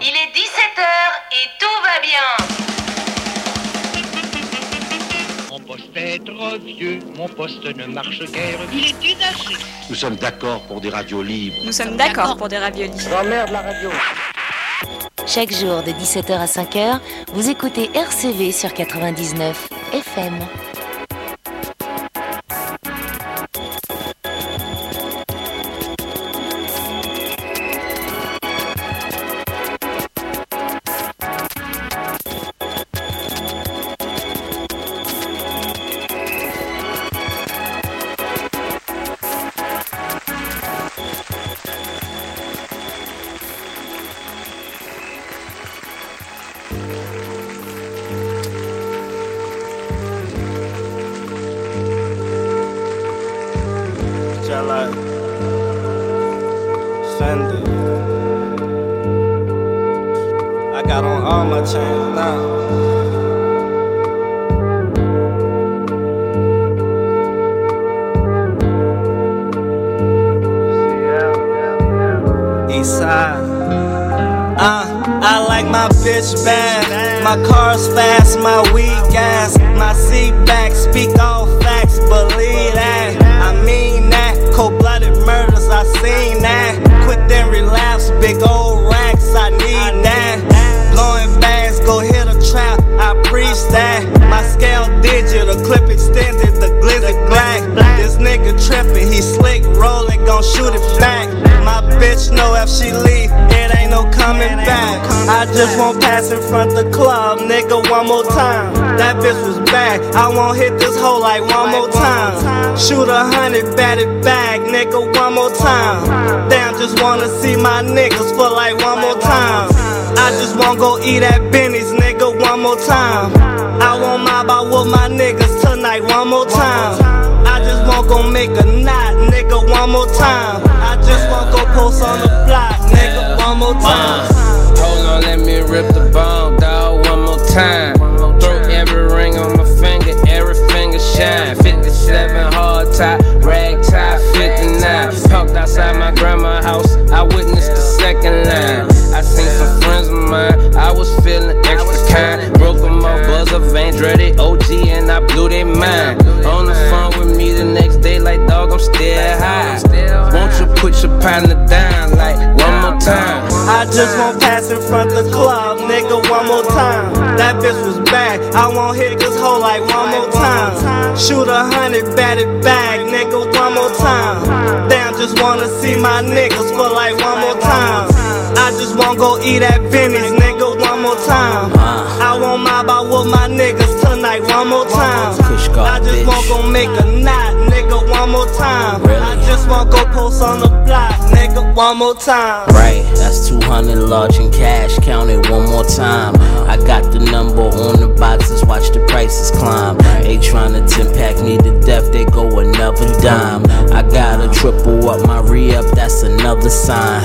Il est 17h et tout va bien. Mon poste est trop vieux, mon poste ne marche guère, il est usagé. Nous sommes d'accord pour des radios libres. Nous sommes d'accord pour des raviolis. J'emmerde la radio. Chaque jour de 17h à 5h, vous écoutez RCV sur 99 FM. Time. Damn, just wanna see my niggas for like one more time. I just wanna go eat at Benny's, nigga, one more time. I want mob out with my niggas tonight, one more time. I just wanna go make a knot, nigga, one more time. I just wanna go post on the block, nigga, one more time. Hold on, let me rip the bone, dog, one more time. Off, buzzer, Van Dreddy, OG, and I blew their mind. On the phone with me the next day, like dog, I'm still high. Won't you put your partner down, like one more time? I just won't pass in front the club, nigga, one more time. That bitch was bad, I won't hit this hoe like one more time. Shoot a hundred, bat it back, nigga, one more time. Damn, just wanna see my niggas for like one more time. I just wanna go eat at Benny's, nigga, one more time. I want mob out with my niggas tonight, one more time. I just wanna make a knot, nigga, one more time. I just wanna go post on the block, nigga, one more time. Right, that's 200 large in cash, count it one more time. I got the number on the boxes, watch the prices climb. They tryna to pack me to death, they go another dime. I gotta triple up my re up, that's another sign.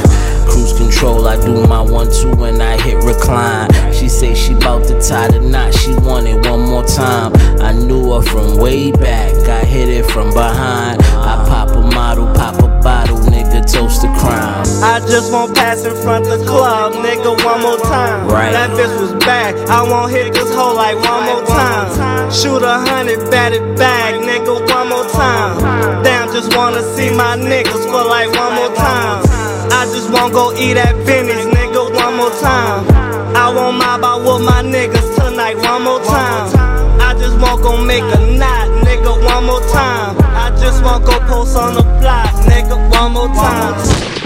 Cruise control, I do my one two when I hit recline. She say she bout to tie the knot, she want it one more time. I knew her from way back, I hit it from behind. I pop a model, pop a bottle, nigga toast the crime. I just won't pass in front the club, nigga, one more time. Right. That bitch was bad, I won't hit this hoe like one more time. Shoot a hundred, bat it back, nigga, one more time. Damn, just wanna see my niggas for like one more time. Wanna go eat at Benny's, nigga, one more time. I want mob out with my niggas tonight, one more time. I just wanna go make a knot, nigga, one more time. I just wanna go post on the block, nigga, one more time.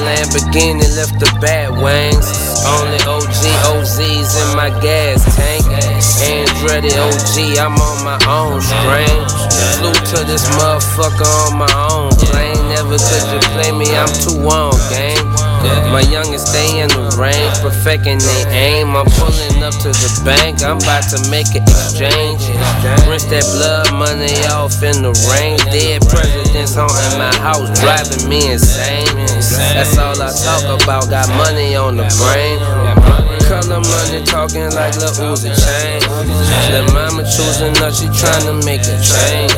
That Lamborghini, lift the bat wings. Only OG OZs in my gas tank. Andretti OG, I'm on my own strain. Flew to this motherfucker on my own plane. Never could you play me, I'm too on, My youngest stay in the range, perfecting they aim. I'm pulling up to the bank, I'm about to make an exchange. Rinse that blood money off in the rain. Dead presidents in my house driving me insane. That's all I talk about. Got money on the brain. Color money talking like Lil Uzi chain. The mama choosing up, she trying to make a change.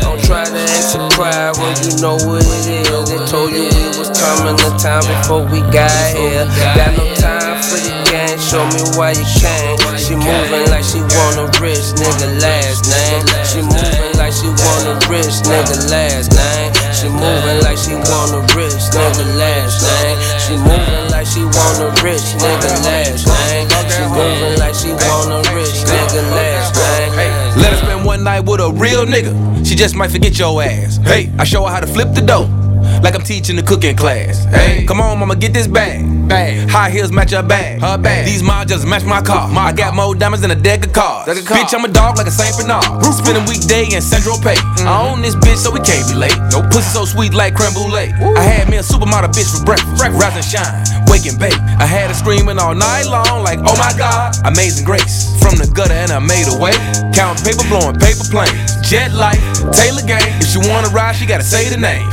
Don't try to act surprised when you know what it is. They told you coming to town before we got here. Got no time for the game. Show me why you came. She moving like she want a rich nigga last name. She moving like she want a rich nigga last name. She moving like she want a rich nigga last name. She moving like she want a rich nigga last name. She moving like she want a rich nigga last name. Let her spend one night with a real nigga. She just might forget your ass. Hey, I show her how to flip the dough. Like I'm teaching the cooking class. Hey, come on, mama, get this bag. Bag. High heels match her bag. Her bag. These miles just match my car. My I got more diamonds than a deck of cards. Bitch, I'm a dog like a Saint Bernard. Spending weekday in Central Pay. Mm-hmm. I own this bitch, so we can't be late. No pussy so sweet like creme brulee. I had me a supermodel bitch for breakfast. Rise and shine, wake and bake. I had her screaming all night long, like, oh my god, amazing grace. From the gutter and I made a way. Count paper blowing paper planes. Jet life, Taylor Gang. If she wanna ride, she gotta say the name.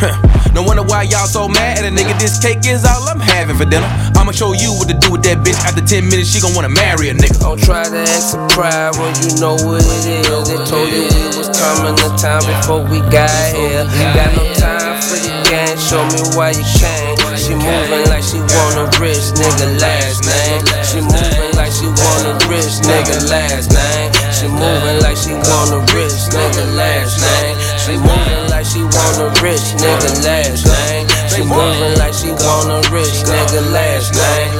No wonder why y'all so mad at a nigga. This cake is all I'm having for dinner. I'ma show you what to do with that bitch. After 10 minutes, she gon' wanna marry a nigga. Don't try to act surprised when you know what it is. They told you it was coming the time before we got here. Got no time for the game. Show me why you came. She moving like she want a rich nigga last name. She moving like she want a rich nigga last name. She moving like she want a rich nigga last name. She moving like she want a rich nigga last name. She moving like she want a rich nigga last name.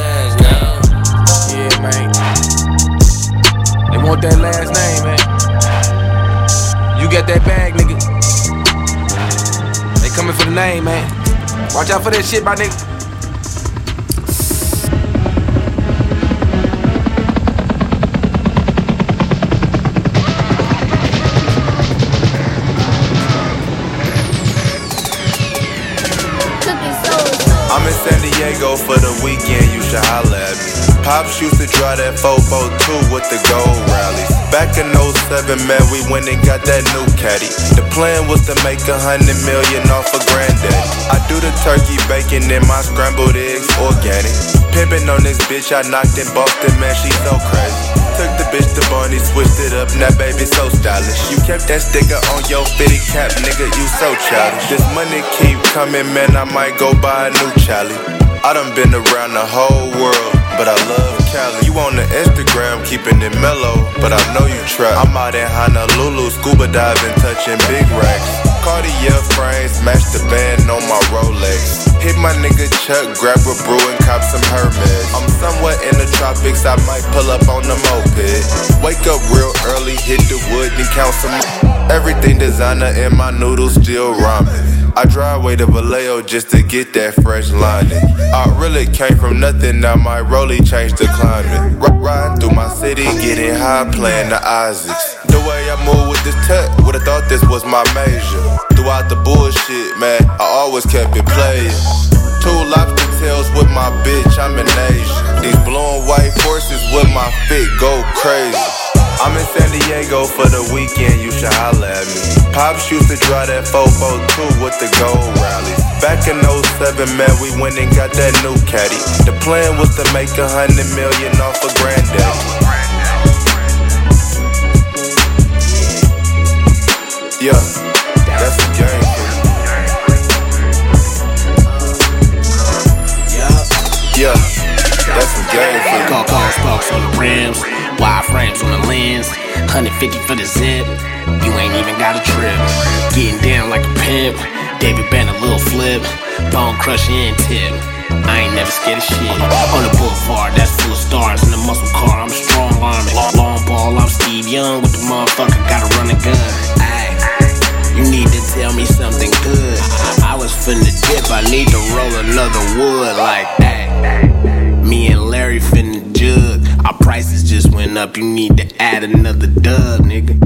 Yeah, man. They want that last name, man. You got that bag, nigga. They coming for the name, man. Watch out for that shit, my nigga. I'm in San Diego for the weekend, you should holla at me. Pops used to drive that 442 with the gold rallies. Back in 07, man, we went and got that new caddy. The plan was to make a hundred million off of granddaddy. I do the turkey bacon in my scrambled eggs organic. Pimpin' on this bitch I knocked in Boston, man, she so crazy. The bitch Barney, switched it up, now baby so stylish. You kept that sticker on your fitted cap, nigga, you so childish. This money keep coming, man, I might go buy a new Charlie. I done been around the whole world, but I love Cali. You on the Instagram, keeping it mellow, but I know you trap. I'm out in Honolulu, scuba diving, touching big racks. Cartier frames, match the band on my Rolex. Hit my nigga Chuck, grab a brew and cop some Hermes. I'm somewhere in the tropics, I might pull up on the moped. Wake up real early, hit the wood and count some. Everything designer in my noodles still ramen. I drive way to Vallejo just to get that fresh lining. I really came from nothing, now my rollie changed the climate. R- riding through my city, getting high, playing the Isaacs. The way I move this tech, would've thought this was my major. Throughout the bullshit, man, I always kept it playing. Two lobster tails with my bitch, I'm in Asia. These blue and white horses with my fit go crazy. I'm in San Diego for the weekend, you should holla at me. Pops used to drive that 442 with the gold rally. Back in 07, man, we went and got that new caddy. The plan was to make a hundred million off of granddaddy. Yeah, that's the game. Yeah, that's the game for car sparks on the rims, wide frames on the lens, 150 for the zip. You ain't even got a trip. Getting down like a pimp. David Band a little flip, bone crushing and tip. I ain't never scared of shit. On the boulevard, that's full of stars. In the muscle car, I'm strong arming. Long ball, I'm Steve Young with the motherfucker, gotta run a gun. You need to tell me something good. I was finna dip, I need to roll another wood like that. Me and Larry finna jug. Our prices just went up, you need to add another dub, nigga.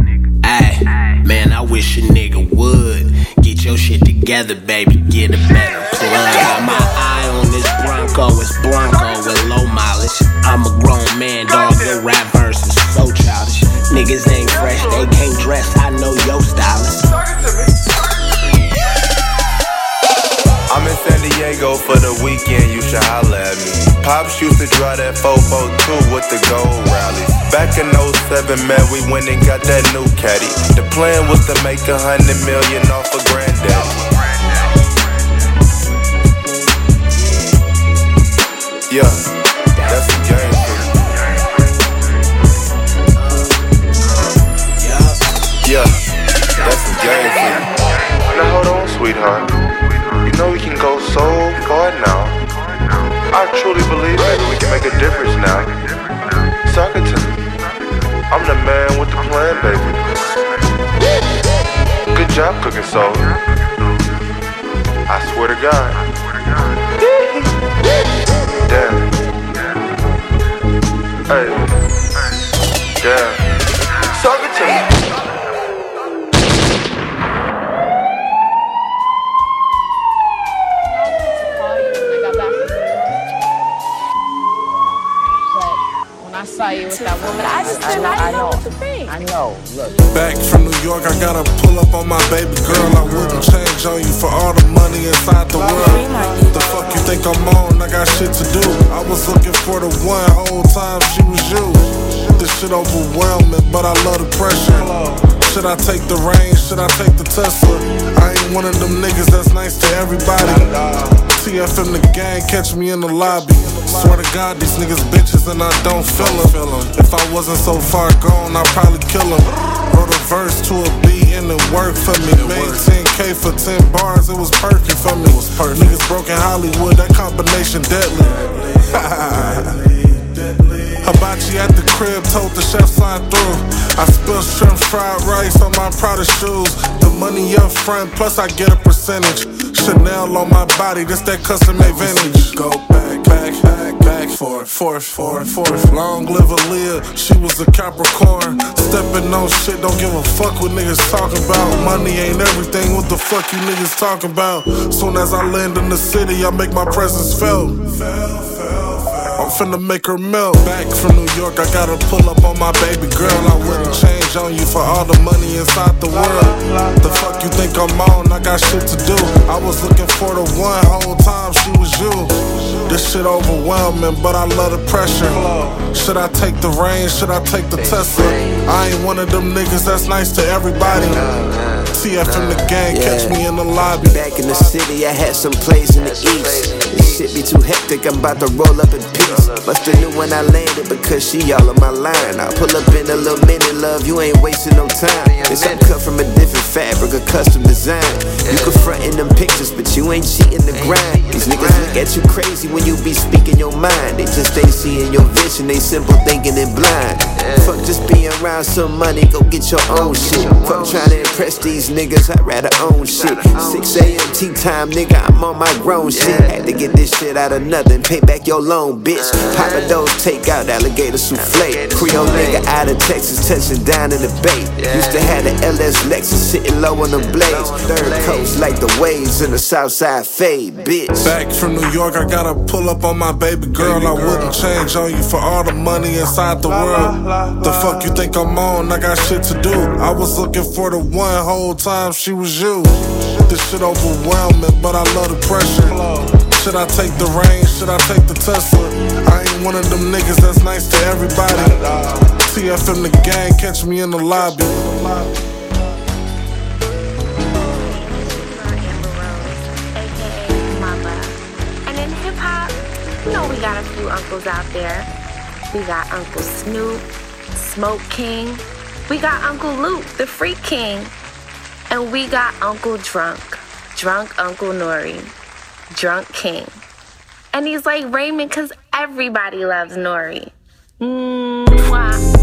Ayy, man, I wish a nigga would. Get your shit together, baby, get a better plug. Got my eye on this Bronco, it's Blanco with low mileage. I'm a grown man, dog, your rap verse is so childish. Niggas ain't fresh, they can't dress, I know your stylist. Diego for the weekend, you should holla at me. Pops used to drive that 442 with the gold rally. Back in 07, man, we went and got that new caddy. The plan was to make a hundred million off of granddaddy. Yeah, that's the game. Yeah, that's the game. Now hold on, sweetheart. I truly believe maybe we can make a difference now. Talk it to me. I'm the man with the plan, baby. Good job cooking soul. I swear to God. Damn. Hey. Damn. That. I just didn't, I, I, know what to think. I know. Look. Back from New York, I gotta pull up on my baby girl. I wouldn't change on you for all the money inside the world. The fuck you think I'm on? I got shit to do. I was looking for the one whole time she was you. This shit overwhelming, but I love the pressure. Should I take the reins? Should I take the Tesla? I ain't one of them niggas that's nice to everybody. TFM the gang, catch me in the lobby. Swear to God, these niggas bitches and I don't feel them. If I wasn't so far gone, I'd probably kill them. Wrote a verse to a beat and it worked for me. Made 10K for 10 bars, it was perfect for me. Niggas broke in Hollywood, that combination deadly. Hibachi at the crib, told the chef sign through. I spill shrimp fried rice on my Prada shoes. The money up front, plus I get a percentage. Chanel on my body, this that custom made vintage. Go back, back, back, back, forth, forth, forth, forth. Long live Aaliyah, she was a Capricorn. Stepping on shit, don't give a fuck what niggas talking about. Money ain't everything, what the fuck you niggas talking about? Soon as I land in the city, I make my presence felt. I'm finna make her melt. Back from New York, I gotta pull up on my baby girl. I wouldn't change on you for all the money inside the world. The fuck you think I'm on? I got shit to do. I was looking for the one whole time she was you. This shit overwhelming, but I love the pressure. Should I take the reins? Should I take the Tesla? I ain't one of them niggas that's nice to everybody. TF in the gang, catch me in the lobby. Back in the city, I had some plays in the east. Shit be too hectic, I'm about to roll up in peace. Musta knew when I landed because she all on my line. I pull up in a little minute, love, you ain't wasting no time. This I'm cut from a different fabric, a custom design. You can front in them pictures, but you ain't cheating the grind. These niggas look at you crazy when you be speaking your mind. They just ain't seeing your vision, they simple thinking and blind. Fuck just being around some money, go get your own shit. Fuck trying to impress these niggas, I'd rather own shit. 6 a.m. tea time, nigga, I'm on my grown shit. Had to get this shit out of nothing, pay back your loan, bitch. Papa those take out alligator souffle. Creole nigga out of Texas, touching down in the bay. Used to have the LS Lexus sitting low on the blades. Third coast like the waves in the Southside fade, bitch. Back from New York, I gotta pull up on my baby girl. I wouldn't change on you for all the money inside the world. The fuck you think I'm on? I got shit to do. I was looking for the one whole time she was you. This shit overwhelming, but I love the pressure. Should I take the reins? Should I take the Tesla? I ain't one of them niggas that's nice to everybody. TFM the gang, catch me in the lobby. You know we got a few uncles out there. We got Uncle Snoop, Smoke King. We got Uncle Luke, the Freak King. And we got Uncle Drunk, Drunk Uncle Nori, Drunk King. And he's like Raymond because everybody loves Nori. Mwah.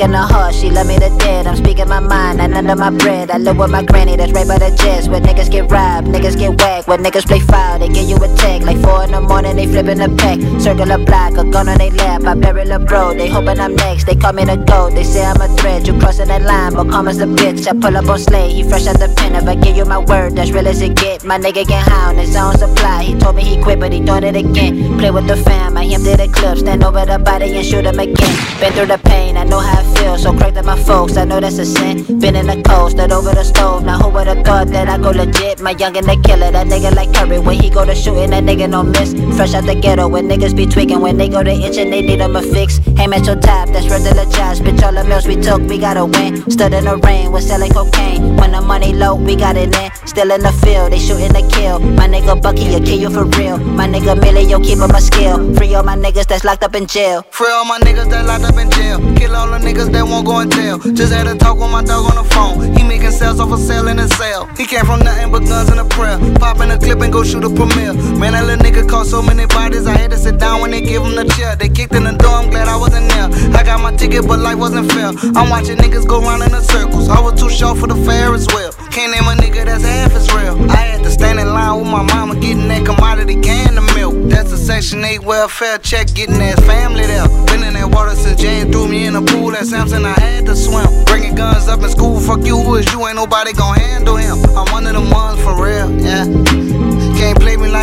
Breaking her heart, she love me to death. I'm speaking my mind, and under my bread. I live with my granny, that's right by the jets. Where niggas get robbed, niggas get whacked. Where niggas play foul, they give you a tag. Like four in the morning, they flipping a pack. Circle a block, a gun on they lap. I bury the bro, they hoping I'm next. They call me the goat, they say I'm a threat. You crossing that line, but calm as a bitch. I pull up on Slay, he fresh out the pen. If I give you my word, that's real as it get. My nigga get high on his own supply. He told me he quit, but he doing it again. Play with the fam, I empty the clip, stand over the body and shoot him again. Been through the pain, I know how it feels, so cracked at my folks, I know that's a sin. Been in the cold, stood over the stove, now who would've thought that I go legit? My youngin' the killer, that nigga like Curry, when he go to shooting, that nigga no miss. Fresh out the ghetto, when niggas be tweaking, when they go to itching, they need them a fix. Aim at your top, that's regular jobs, bitch, all the meals we took, we gotta win. Stood in the rain, we're selling cocaine. When the money low, we got it in. Still in the field, they shooting to kill. My nigga Bucky, you kill you for real. My nigga Millie, yo, keep him my skill. Free all my niggas that's locked up in jail. Free all my niggas that locked up in jail. Kill all the niggas that won't go in jail. Just had a talk with my dog on the phone. He making sales off a sale in a sale. He came from nothing but guns and a prayer. Pop in a clip and go shoot a premiere. Man, that little nigga caught so many bodies. I had to sit down when they give him the chair. They kicked in the door, I'm glad I wasn't there. I got my ticket, but life wasn't fair. I'm watching niggas go round in the circles. I was too short for the fair as well. Can't name a nigga that's half as real. I had to stand in line with my mama getting that commodity can milk. That's a Section 8 welfare check, getting that family there. Been in that water since Jane threw me in the pool at Samson, I had to swim. Bringing guns up in school, fuck you, who is you? Ain't nobody gon' handle him. I'm one of them ones for real, yeah.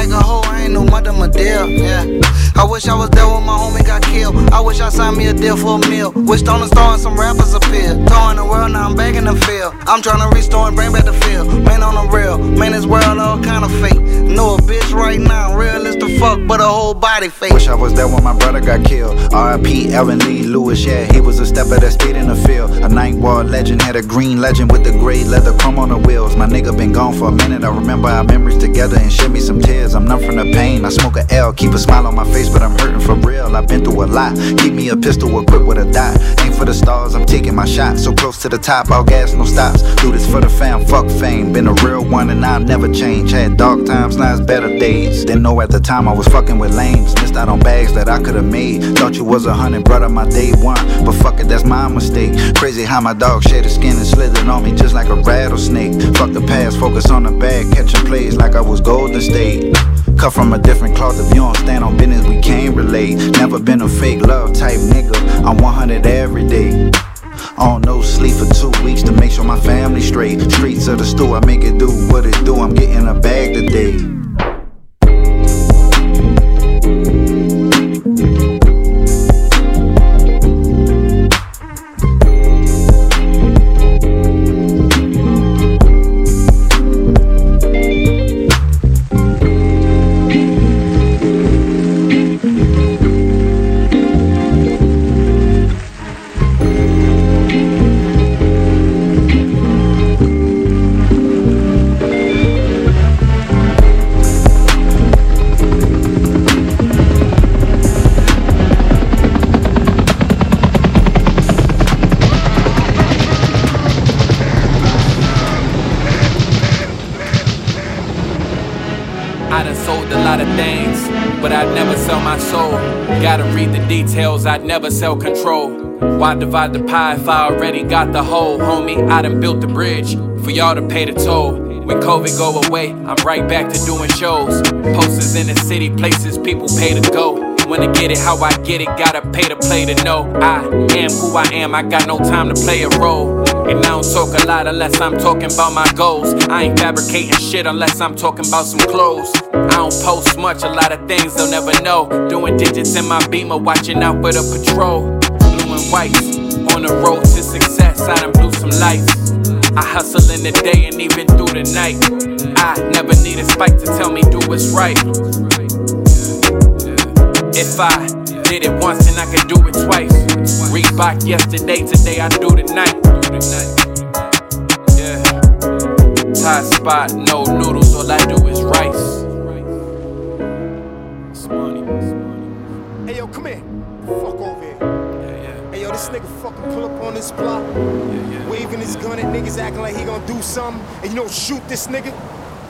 Like a hoe, I ain't no mother yeah. I wish I was there when my homie got killed. I wish I signed me a deal for a meal. Wished on the star and some rappers appear. Throwing the world, now I'm back in the field. I'm trying to restore and bring back the field. Man on the real, man, this world all kind of fake. Know a bitch right now, real is the fuck, but a whole body fake. Wish I was there when my brother got killed. R.I.P. Ellen Lee Lewis, yeah, he was a stepper that stayed in the field. A night war legend, had a green legend with the gray leather chrome on the wheels. My nigga been gone for a minute, I remember our memories together and shed me some tears. I'm numb from the pain. I smoke a L, keep a smile on my face, but I'm hurting for real. I've been through a lot. Keep me a pistol equipped with a dot. Aim for the stars, I'm taking my shot. So close to the top, all gas, no stops. Do this for the fam, fuck fame. Been a real one and I'll never change. Had dark times, now it's better days. Didn't know at the time I was fucking with lames. Missed out on bags that I could've made. Thought you was a hundred, brother, my day one. But fuck it, that's my mistake. Crazy how my dog shed his skin and slithered on me just like a rattlesnake. Fuck the past, focus on the bag, catching plays like I was Golden State. Cut from a different cloth, if you don't stand on business, we can't relate. Never been a fake love type nigga. I'm 100 every day. On no sleep for two weeks to make sure my family straight. Streets of the stew, I make it do what it do. I'm getting a bag today. I done sold a lot of things, but I'd never sell my soul. Gotta read the details, I'd never sell control. Why divide the pie if I already got the whole? Homie, I done built the bridge for y'all to pay the toll. When COVID go away, I'm right back to doing shows. Posters in the city, places people pay to go. Wanna get it how I get it, gotta pay to play to know. I am who I am, I got no time to play a role. And I don't talk a lot unless I'm talking about my goals. I ain't fabricating shit unless I'm talking about some clothes. I don't post much, a lot of things they'll never know. Doing digits in my beamer, watching out for the patrol. Blue and whites, on the road to success, I done blew some lights. I hustle in the day and even through the night. I never need a spike to tell me do what's right. If I did it once, then I could do it twice. Reebok yesterday, today I do tonight. Yeah. Thai spot, no noodles, all I do is rice. Hey yo, come here. Fuck over here. Hey yo, this nigga fucking pull up on this block, waving his gun at niggas, acting like he gonna do something, and you know shoot this nigga,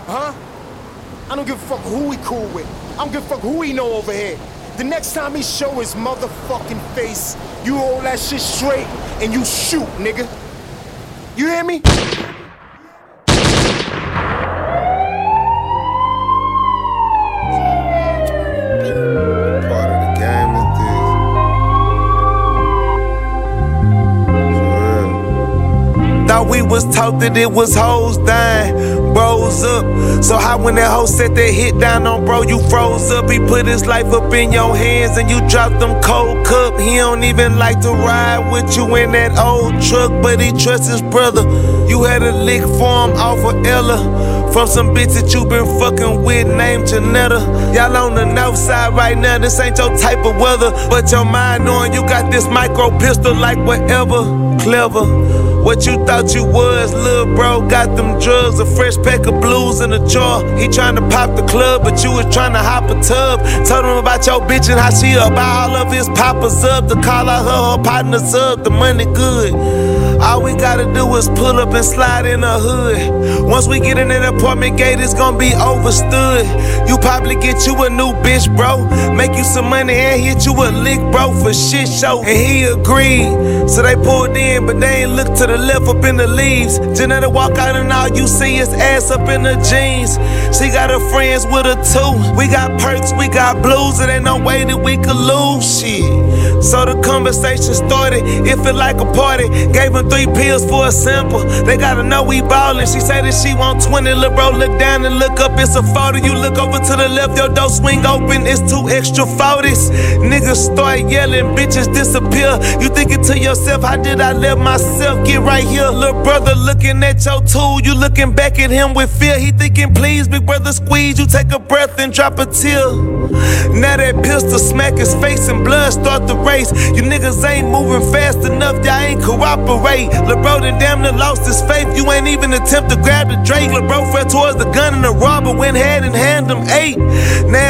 huh? I don't give a fuck who he cool with. I don't give a fuck who he know over here. The next time he show his motherfucking face, you hold that shit straight and you shoot, nigga. You hear me? Part of the game is this. Thought we was taught that it was hoes dying. Rose up. So how when that hoe set that hit down on bro, you froze up. He put his life up in your hands and you dropped them cold cup. He don't even like to ride with you in that old truck, but he trusts his brother. You had a lick for him off of Ella. From some bitch that you been fucking with named Janetta. Y'all on the north side right now, this ain't your type of weather. But your mind knowing you got this micro pistol like whatever. Clever. What you thought you was, little bro, got them drugs, a fresh pack of blues in a jar. He tryna pop the club, but you was tryna hop a tub. Told him about your bitch and how she about all of his poppers up. To call out her, her partners up, the money good. All we gotta do is pull up and slide in the hood. Once we get in that apartment gate, it's gonna be overstood. You probably get you a new bitch, bro. Make you some money and hit you a lick, bro, for shit show. And he agreed. So they pulled in, but they ain't look to the left up in the leaves. Janetta walk out and all you see is ass up in the jeans. She got her friends with her too. We got perks, we got blues, and ain't no way that we could lose shit. So the conversation started, it felt like a party. Gave him three pills for a sample. They gotta know we ballin'. She said that she want 20. Lil' bro, look down and look up, it's a photo. You look over to the left, your door swing open, it's two extra 40s. Niggas start yelling, bitches disappear. You thinking to yourself, how did I let myself get right here? Little brother looking at your tool, you looking back at him with fear. He thinking, please, big brother, squeeze. You take a breath and drop a tear. Now that pistol smack his face and blood start to race. You niggas ain't moving fast enough, y'all ain't cooperate. Lil' bro done damn near lost his faith. You ain't even attempt to grab the Drake. Lil' bro fell towards the gun and the robber went head and hand him eight.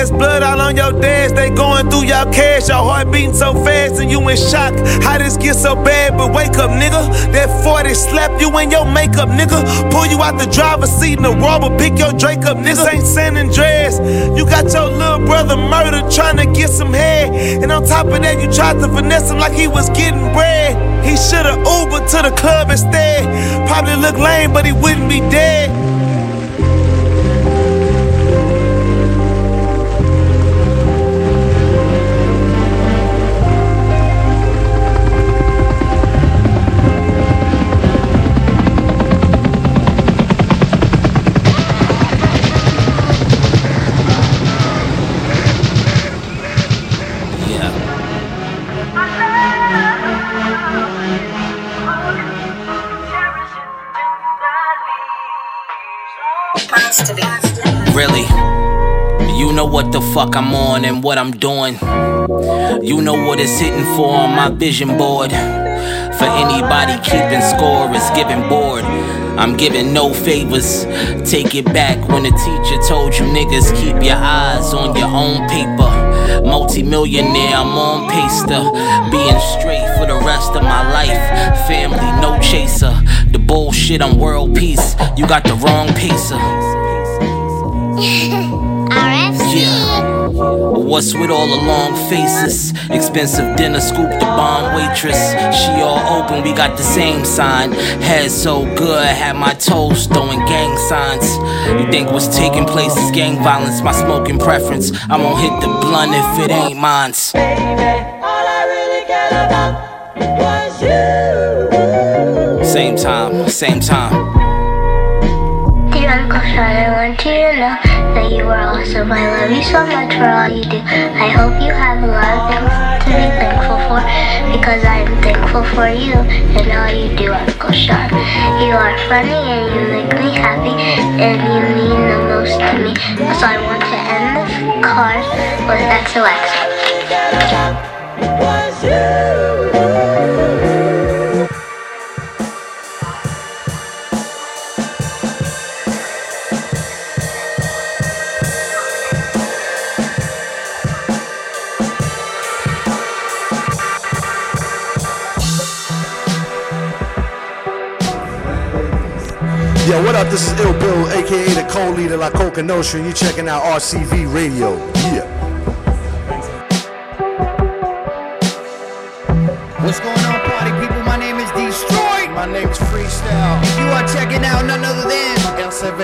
It's blood all on your dash. They going through y'all cash. Your heart beating so fast and you in shock. How this get so bad? But wake up, nigga. That 40 slap you in your makeup, nigga. Pull you out the driver's seat in the robber. Pick your Drake up, nigga. This ain't San Andreas. You got your little brother murdered trying to get some head. And on top of that, you tried to finesse him like he was getting bread. He should've Uber to the club instead. Probably look lame, but he wouldn't be dead. Fuck I'm on and what I'm doing. You know what it's hitting for on my vision board. For anybody keeping score is giving board. I'm giving no favors. Take it back when the teacher told you niggas keep your eyes on your own paper. Multi-millionaire, I'm on pace to being straight for the rest of my life. Family, no chaser. The bullshit, I'm world peace. You got the wrong pacer. Yeah. What's with all the long faces? Expensive dinner, scoop the bomb waitress. She all open, we got the same sign. Head so good, had my toes throwing gang signs. You think what's taking place is gang violence? My smoking preference. I won't hit the blunt if it ain't mine. Same time, same time. You. I love you so much for all you do. I hope you have a lot of things to be thankful for because I am thankful for you and all you do, Uncle Sean. You are funny and you make me happy and you mean the most to me. So I want to end this card with XOXO. Yo, what up? This is Ill Bill, aka the co-leader La Coca Nostra, and you checking out RCV Radio. Yeah. What's going on, party people? My name is Destroy. My name is Freestyle. You are checking out none other than LCV.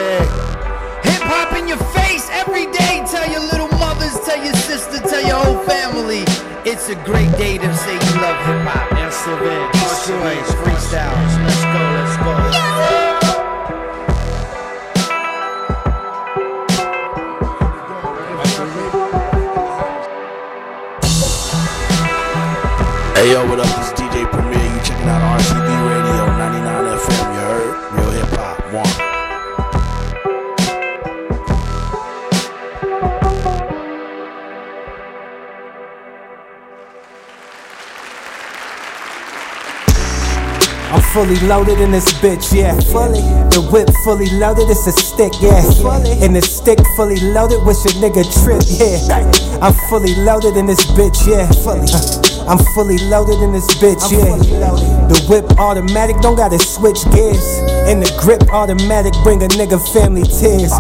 Hip hop in your face every day. Tell your little mothers, tell your sister, tell your whole family. It's a great day to say you love hip hop. LCV, Destroy, Freestyle. Let's go, let's go. Hey yo, what up? This is DJ Premier. You checking out RCB Radio 99 FM. You heard? Real hip hop. One. I'm fully loaded in this bitch, yeah. Fully. The whip fully loaded, it's a stick, yeah. Fully. And the stick fully loaded, wish your nigga trip, yeah. I'm fully loaded in this bitch, yeah. Fully. I'm fully loaded in this bitch, yeah. The whip automatic, don't gotta switch gears. And the grip automatic, bring a nigga family tears.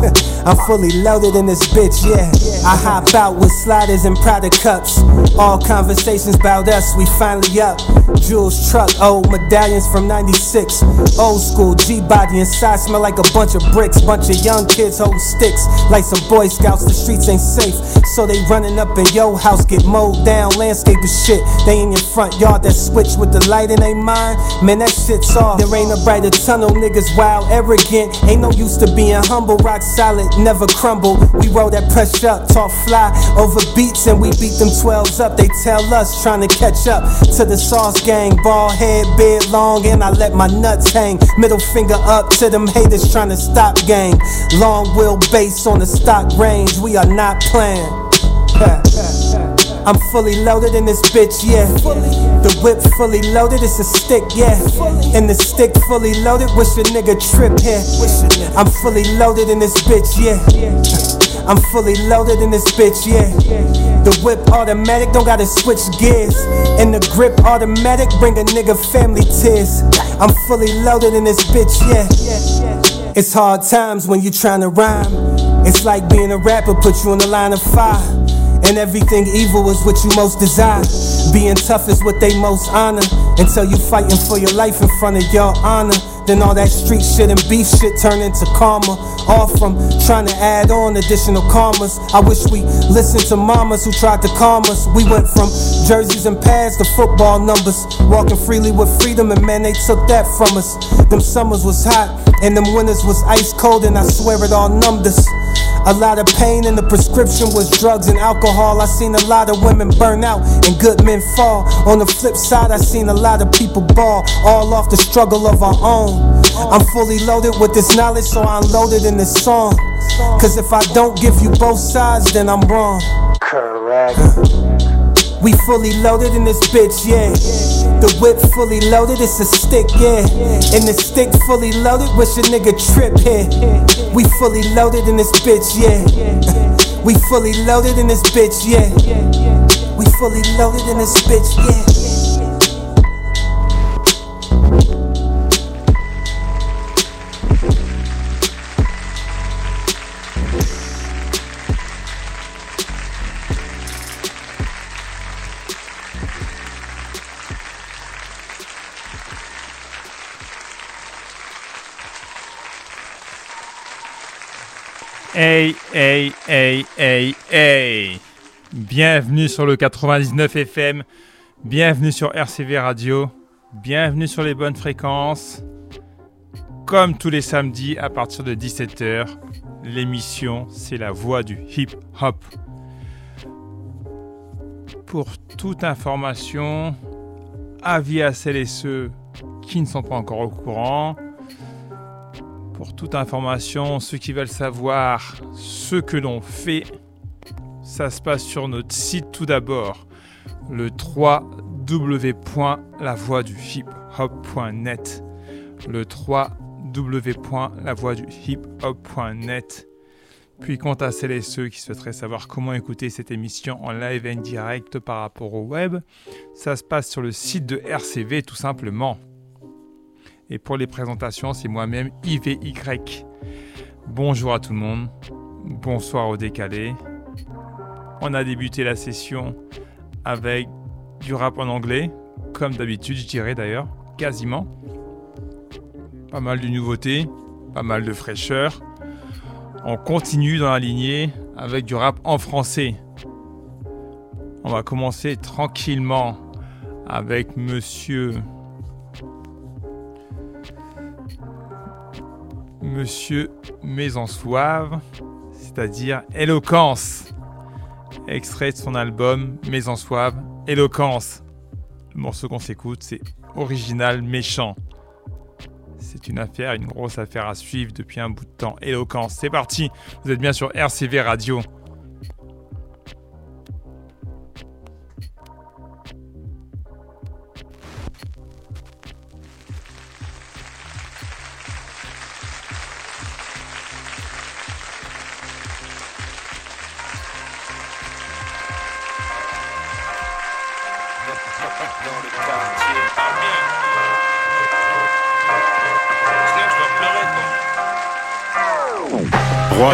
I'm fully loaded in this bitch, yeah. I hop out with sliders and Prada cups. All conversations about us, we finally up. Jules truck, old medallions from 96. Old school G body inside, smell like a bunch of bricks. Bunch of young kids hold sticks like some Boy Scouts. The streets ain't safe, so they running up in your house, get mowed down, landscape of shit. They in your front yard that switch with the light in they mind. Man, that shit's off. There ain't a brighter tunnel, niggas wild, arrogant. Ain't no use to being humble, rock solid, never crumble. We roll that pressure up, talk fly over beats, and we beat them 12s up. They tell us trying to catch up to the sauce gang. Ball head, beard long, and I let my nuts hang. Middle finger up to them haters trying to stop gang. Long wheelbase on the stock range, we are not playing. I'm fully loaded in this bitch, yeah. The whip fully loaded, it's a stick, yeah. And the stick fully loaded, wish a nigga trip here. I'm fully loaded in this bitch, yeah. I'm fully loaded in this bitch, yeah. The whip automatic, don't gotta switch gears. And the grip automatic, bring a nigga family tears. I'm fully loaded in this bitch, yeah. It's hard times when you tryna rhyme. It's like being a rapper, put you in the line of fire. And everything evil is what you most desire. Being tough is what they most honor. Until you fighting for your life in front of your honor. Then all that street shit and beef shit turn into karma. All from trying to add on additional karmas. I wish we listened to mamas who tried to calm us. We went from jerseys and pads to football numbers. Walking freely with freedom, and man, they took that from us. Them summers was hot, and them winters was ice cold, and I swear it all numbed us. A lot of pain and the prescription was drugs and alcohol. I seen a lot of women burn out and good men fall. On the flip side, I seen a lot of people ball, all off the struggle of our own. I'm fully loaded with this knowledge, so I unloaded in this song. Cause if I don't give you both sides, then I'm wrong. Correct. We fully loaded in this bitch, yeah. The whip fully loaded, it's a stick, yeah. And the stick fully loaded, wish a nigga trip here. We fully loaded in this bitch, yeah. We fully loaded in this bitch, yeah. We fully loaded in this bitch, yeah. Hey, hey, hey, hey, hey Bienvenue sur le 99 FM, bienvenue sur RCV Radio, bienvenue sur les bonnes fréquences. Comme tous les samedis à partir de 17h, l'émission c'est la voix du hip-hop. Pour toute information, avis à celles et ceux qui ne sont pas encore au courant, pour toute information, ceux qui veulent savoir ce que l'on fait, ça se passe sur notre site tout d'abord, le www.lavoixduhiphop.net. Le www.lavoixduhiphop.net. Puis quant à celles et ceux qui souhaiteraient savoir comment écouter cette émission en live et en direct par rapport au web, ça se passe sur le site de RCV tout simplement. Et pour les présentations, c'est moi-même IVY. Bonjour à tout le monde. Bonsoir au décalé. On a débuté la session avec du rap en anglais, comme d'habitude, je dirais d'ailleurs, quasiment. Pas mal de nouveautés, pas mal de fraîcheur. On continue dans la lignée avec du rap en français. On va commencer tranquillement avec monsieur Monsieur Maison Soave, c'est-à-dire Éloquence, extrait de son album Maison Soave, Éloquence. Le morceau qu'on s'écoute, c'est Original Méchant. C'est une affaire, une grosse affaire à suivre depuis un bout de temps. Éloquence, c'est parti. Vous êtes bien sur RCV Radio.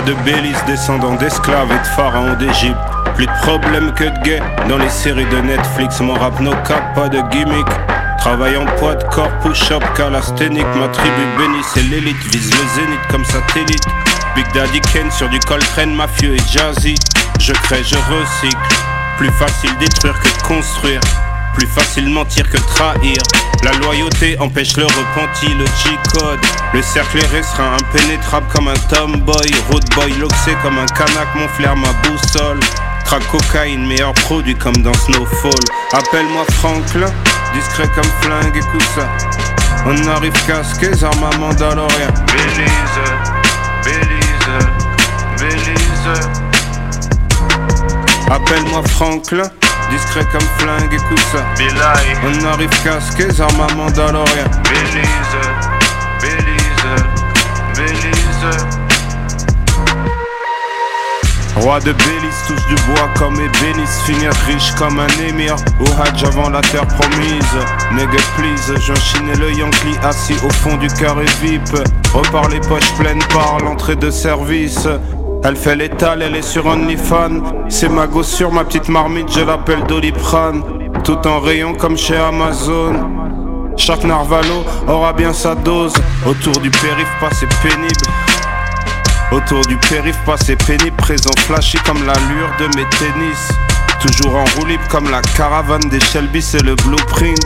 De Belize, descendant d'esclaves et de pharaons d'Égypte. Plus de problèmes que de gays dans les séries de Netflix. Mon rap no cap, pas de gimmick. Travail en poids de corps, push-up, calasthénique. Ma tribu bénie, c'est l'élite. Vise le zénith comme satellite. Big Daddy Ken sur du Coltrane, mafieux et jazzy. Je crée, je recycle. Plus facile détruire que de construire. Plus facile mentir que trahir. La loyauté empêche le repenti, le G-code. Le cercle est restreint, impénétrable comme un tomboy. Road boy, loxé comme un canac, mon flair, ma boussole. Crack cocaïne, meilleur produit comme dans Snowfall. Appelle-moi Franklin, discret comme flingue, écoute ça. On arrive casqué, armes à Mandalorian. Belize, Belize, Belize. Appelle-moi Franklin. Discret comme flingue, écoute ça. On arrive casqué, armes à Mandalorian. Belize, Belize, Belize. Roi de Belize, touche du bois comme ébéniste. Finir riche comme un émir. Au Hajj avant la terre promise. Nigga please, j'enchaînais le Yankee Assis au fond du carré VIP. Repart les poches pleines par l'entrée de service elle fait l'étal, elle est sur OnlyFans. C'est ma gosse sur ma petite marmite, je l'appelle Doliprane. Tout en rayon comme chez Amazon. Chaque narvalo aura bien sa dose. Autour du périph' passé pénible. Autour du périph' passé pénible. Présent flashy comme l'allure de mes tennis. Toujours en roue libre comme la caravane des Shelby, c'est le blueprint.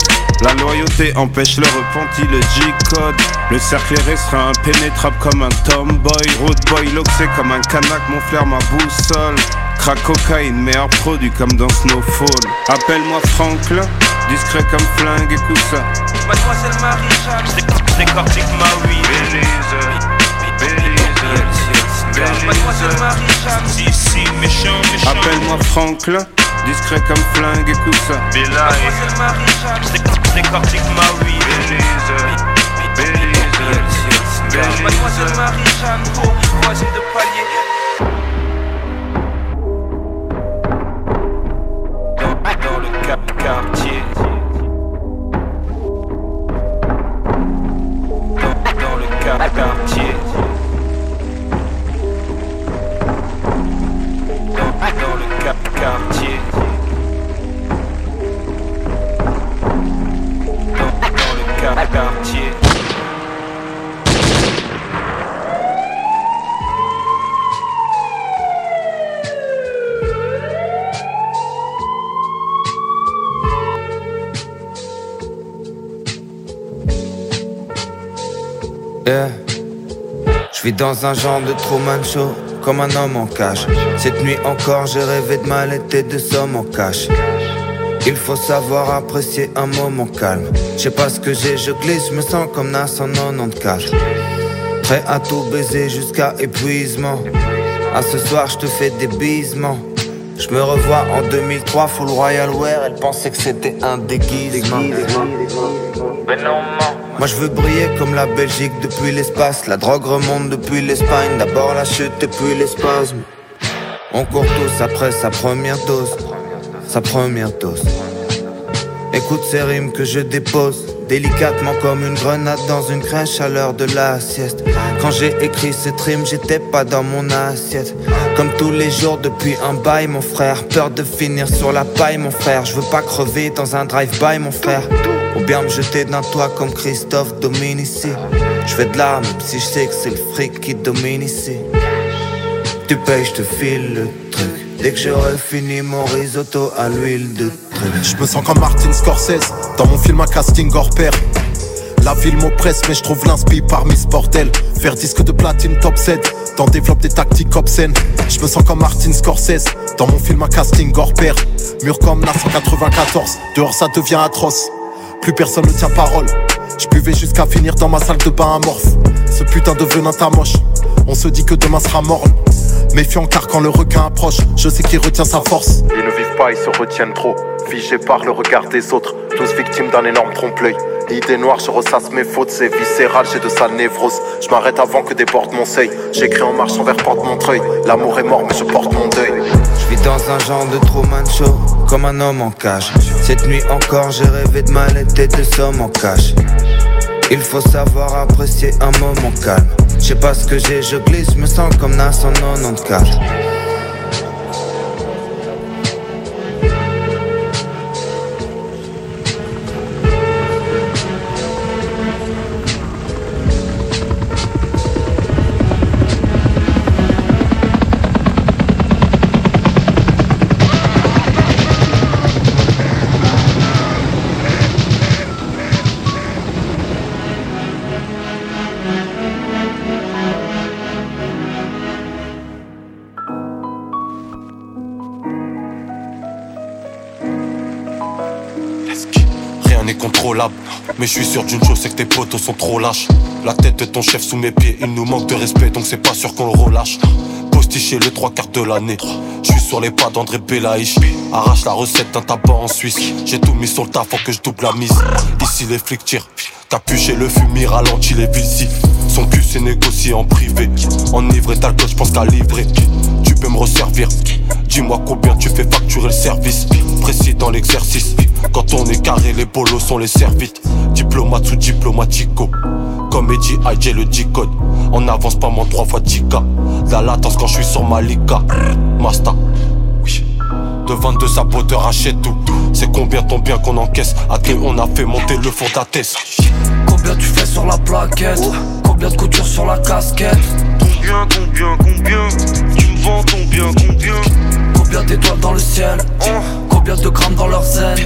La loyauté empêche le repenti, le G-code. Le cercle est restreint, impénétrable comme un tomboy. Road boy, loxé comme un canac, mon flair, ma boussole. Crack cocaïne, meilleur produit comme dans Snowfall. Appelle-moi Franklin, discret comme flingue, écoute ça. Mademoiselle Marie-Jeanne, décortique ma oui. Belize, Belize, Mademoiselle Marie-Jeanne, si, si, méchant, méchant. Appelle-moi Franklin. Discret comme flingue, écoute ça. Marie-Jeanne, décortique ma oui. Belize, Belize, Mademoiselle Marie-Jeanne, de palier. Dans, dans le cap quartier. Dans, dans le cap quartier. Je vis dans un genre de Truman Show, comme un homme en cage. Cette nuit encore, j'ai rêvé de mallette et de sommes en cash. Il faut savoir apprécier un moment calme. Je sais pas ce que j'ai, je glisse, je me sens comme Nas en 94. Prêt à tout baiser jusqu'à épuisement. À ce soir, je te fais des bisements. Je me revois en 2003, full Royal Wear. Elle pensait que c'était un déguisement. Moi je veux briller comme la Belgique depuis l'espace. La drogue remonte depuis l'Espagne. D'abord la chute et puis les spasmes. On court tous après sa première dose. Sa première dose. Écoute ces rimes que je dépose. Délicatement comme une grenade dans une crèche à l'heure de la sieste. Quand j'ai écrit cette rime j'étais pas dans mon assiette. Comme tous les jours depuis un bail mon frère. Peur de finir sur la paille mon frère. Je veux pas crever dans un drive-by mon frère ou bien me jeter d'un toit comme Christophe Dominici Je fais de l'art même si je sais que c'est le fric qui domine ici Tu payes, je te file le truc Dès que j'aurai fini mon risotto à l'huile de truc Je me sens comme Martin Scorsese Dans mon film un casting hors pair La ville m'oppresse mais je trouve l'inspi parmi ce bordel Faire disque de platine top 7 t'en développes des tactiques obscènes. Je me sens comme Martin Scorsese, dans mon film un casting gore père. Mur comme la 194, dehors ça devient atroce. Plus personne ne tient parole. Je buvais jusqu'à finir dans ma salle de bain amorphe. Ce putain de venin moche. On se dit que demain sera mort. Méfiant car quand le requin approche, je sais qu'il retient sa force. Ils ne vivent pas, ils se retiennent trop. Figés par le regard des autres, tous victimes d'un énorme trompe-l'œil. L'idée noire, je ressasse mes fautes, c'est viscéral, j'ai de sales névroses. Je m'arrête avant que déborde mon seuil. J'écris en marchant vers Porte-Montreuil. L'amour est mort, mais je porte mon deuil. Je vis dans un genre de Truman Show, comme un homme en cage. Cette nuit encore, j'ai rêvé de mal et de sommes en cache. Il faut savoir apprécier un moment calme. Je sais pas ce que j'ai, je glisse, me sens comme Nas en 94. Rien n'est contrôlable. Mais je suis sûr d'une chose, c'est que tes potos sont trop lâches. La tête de ton chef sous mes pieds, il nous manque de respect, donc c'est pas sûr qu'on le relâche. Postiché le trois quarts de l'année. Je suis sur les pas d'André Belaïch. Arrache la recette d'un tabac en Suisse. J'ai tout mis sur le tas, faut que je double la mise. Ici les flics tirent. Capuché le fumier, ralenti les villes Son cul c'est négocié en privé. Enivré d'alcool, je pense qu'à livrer. Tu peux me resservir. Dis-moi combien tu fais facturer le service. Précis dans l'exercice. Quand on est carré, les bolos sont les servites. Diplomate ou diplomatico. Comme Eddie IJ le D-code. On avance pas moins trois fois 10K. La latence quand je suis sur Malika. Masta. Oui. De 22 saboteurs achète tout. C'est combien ton bien qu'on encaisse? Qui on a fait monter le fond d'Athès? Combien tu fais sur la plaquette? Combien de couture sur la casquette? Combien, combien, combien? Tu me vends ton bien, combien? Combien d'étoiles dans le ciel Combien de grammes dans leur zen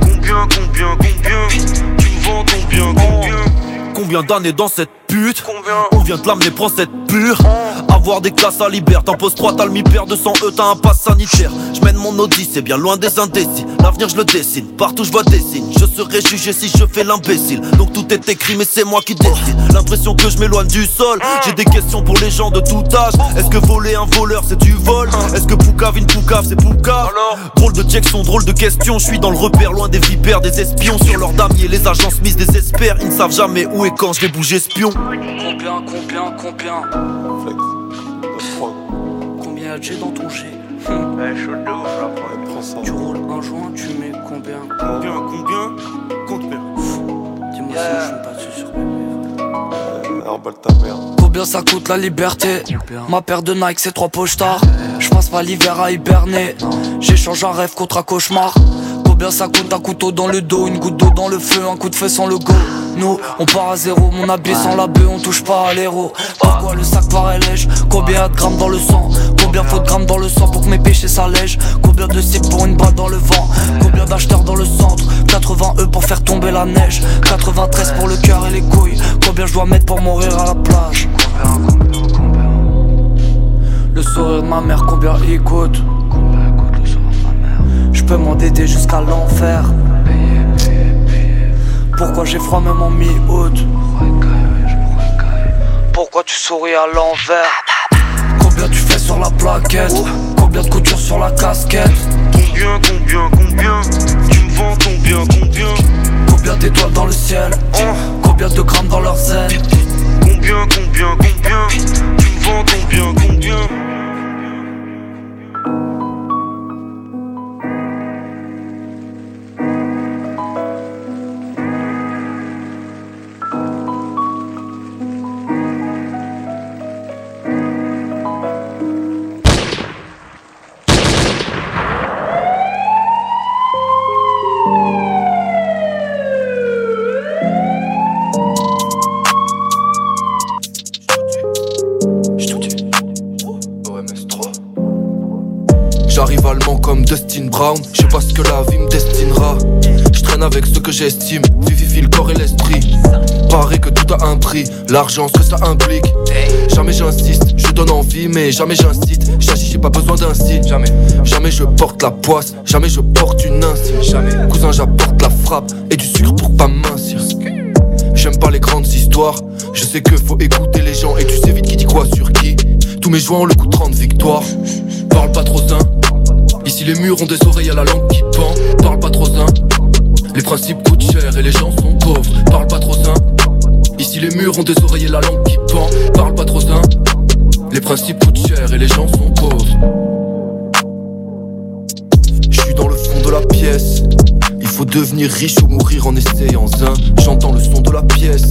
Combien, combien, combien Tu me vends ton bien, combien Combien d'années dans cette pute. On vient de l'amener, prends cette pure. Avoir des classes à libère T'imposes 3, t'as le mi-père 200 E, t'as un pass sanitaire. Je mène mon odyssée, bien loin des indécis. L'avenir je le dessine, partout je vois des signes. Je serai jugé si je fais l'imbécile. Donc tout est écrit mais c'est moi qui décide. L'impression que je m'éloigne du sol. J'ai des questions pour les gens de tout âge. Est-ce que voler un voleur c'est du vol? Est-ce que Poucave une Poucave c'est Poucave? Drôle de sont drôle de questions Je suis dans le repère loin des vipères Des espions. Sur leurs damiers Les agents Smith désespèrent Ils ne savent jamais où et quand je vais bouger espion Combien, combien, combien Combien y'a de G dans ton G Tu roules un joint, tu mets combien Combien, combien Combien Dis-moi si je suis pas dessus sur ta mère. Combien ça coûte la liberté Ma paire de Nike c'est trois pochetars Je passe pas l'hiver à hiberner. J'échange un rêve contre un cauchemar Combien ça coûte un couteau dans le dos Une goutte d'eau dans le feu, un coup de feu sans le go Nous on part à zéro, mon habit sans la bœuf On touche pas à l'héros. Pourquoi le sac paraît lèche Combien de grammes dans le sang Combien faut de grammes dans le sang pour que mes péchés s'allègent Combien de cibles pour une balle dans le vent Combien d'acheteurs dans le centre 80 E pour faire tomber la neige. 93 pour le cœur et les couilles. Combien je dois mettre pour mourir à la plage Le sourire de ma mère combien il coûte peux m'endetter jusqu'à l'enfer. Pourquoi j'ai froid même en mi-août Pourquoi tu souris à l'envers? Combien tu fais sur la plaquette? Combien de couture sur la casquette? Combien, combien, combien? Tu me vends ton bien, combien? Combien d'étoiles dans le ciel? Combien de grammes dans leur zen Combien, combien, combien? Tu me vends ton bien, combien? L'argent, ce que ça implique. Jamais j'insiste, je donne envie, mais jamais j'incite. J'agis, j'ai pas besoin d'un site. Jamais, jamais je porte la poisse, jamais je porte une insigne. Jamais, cousin, j'apporte la frappe et du sucre pour pas mincir. J'aime pas les grandes histoires, je sais que faut écouter les gens et tu sais vite qui dit quoi sur qui. Tous mes joints ont le coup de 30 victoires. Parle pas trop sain. Ici les murs ont des oreilles à la langue qui pend. Parle pas trop sain. Les principes coûtent cher et les gens sont pauvres. Parle pas trop sain. Ici les murs ont des oreilles à la langue qui pend. Parle pas trop sain. Les principes coûtent cher et les gens sont pauvres. Je suis dans le fond de la pièce. Il faut devenir riche ou mourir en essayant un. J'entends le son de la pièce.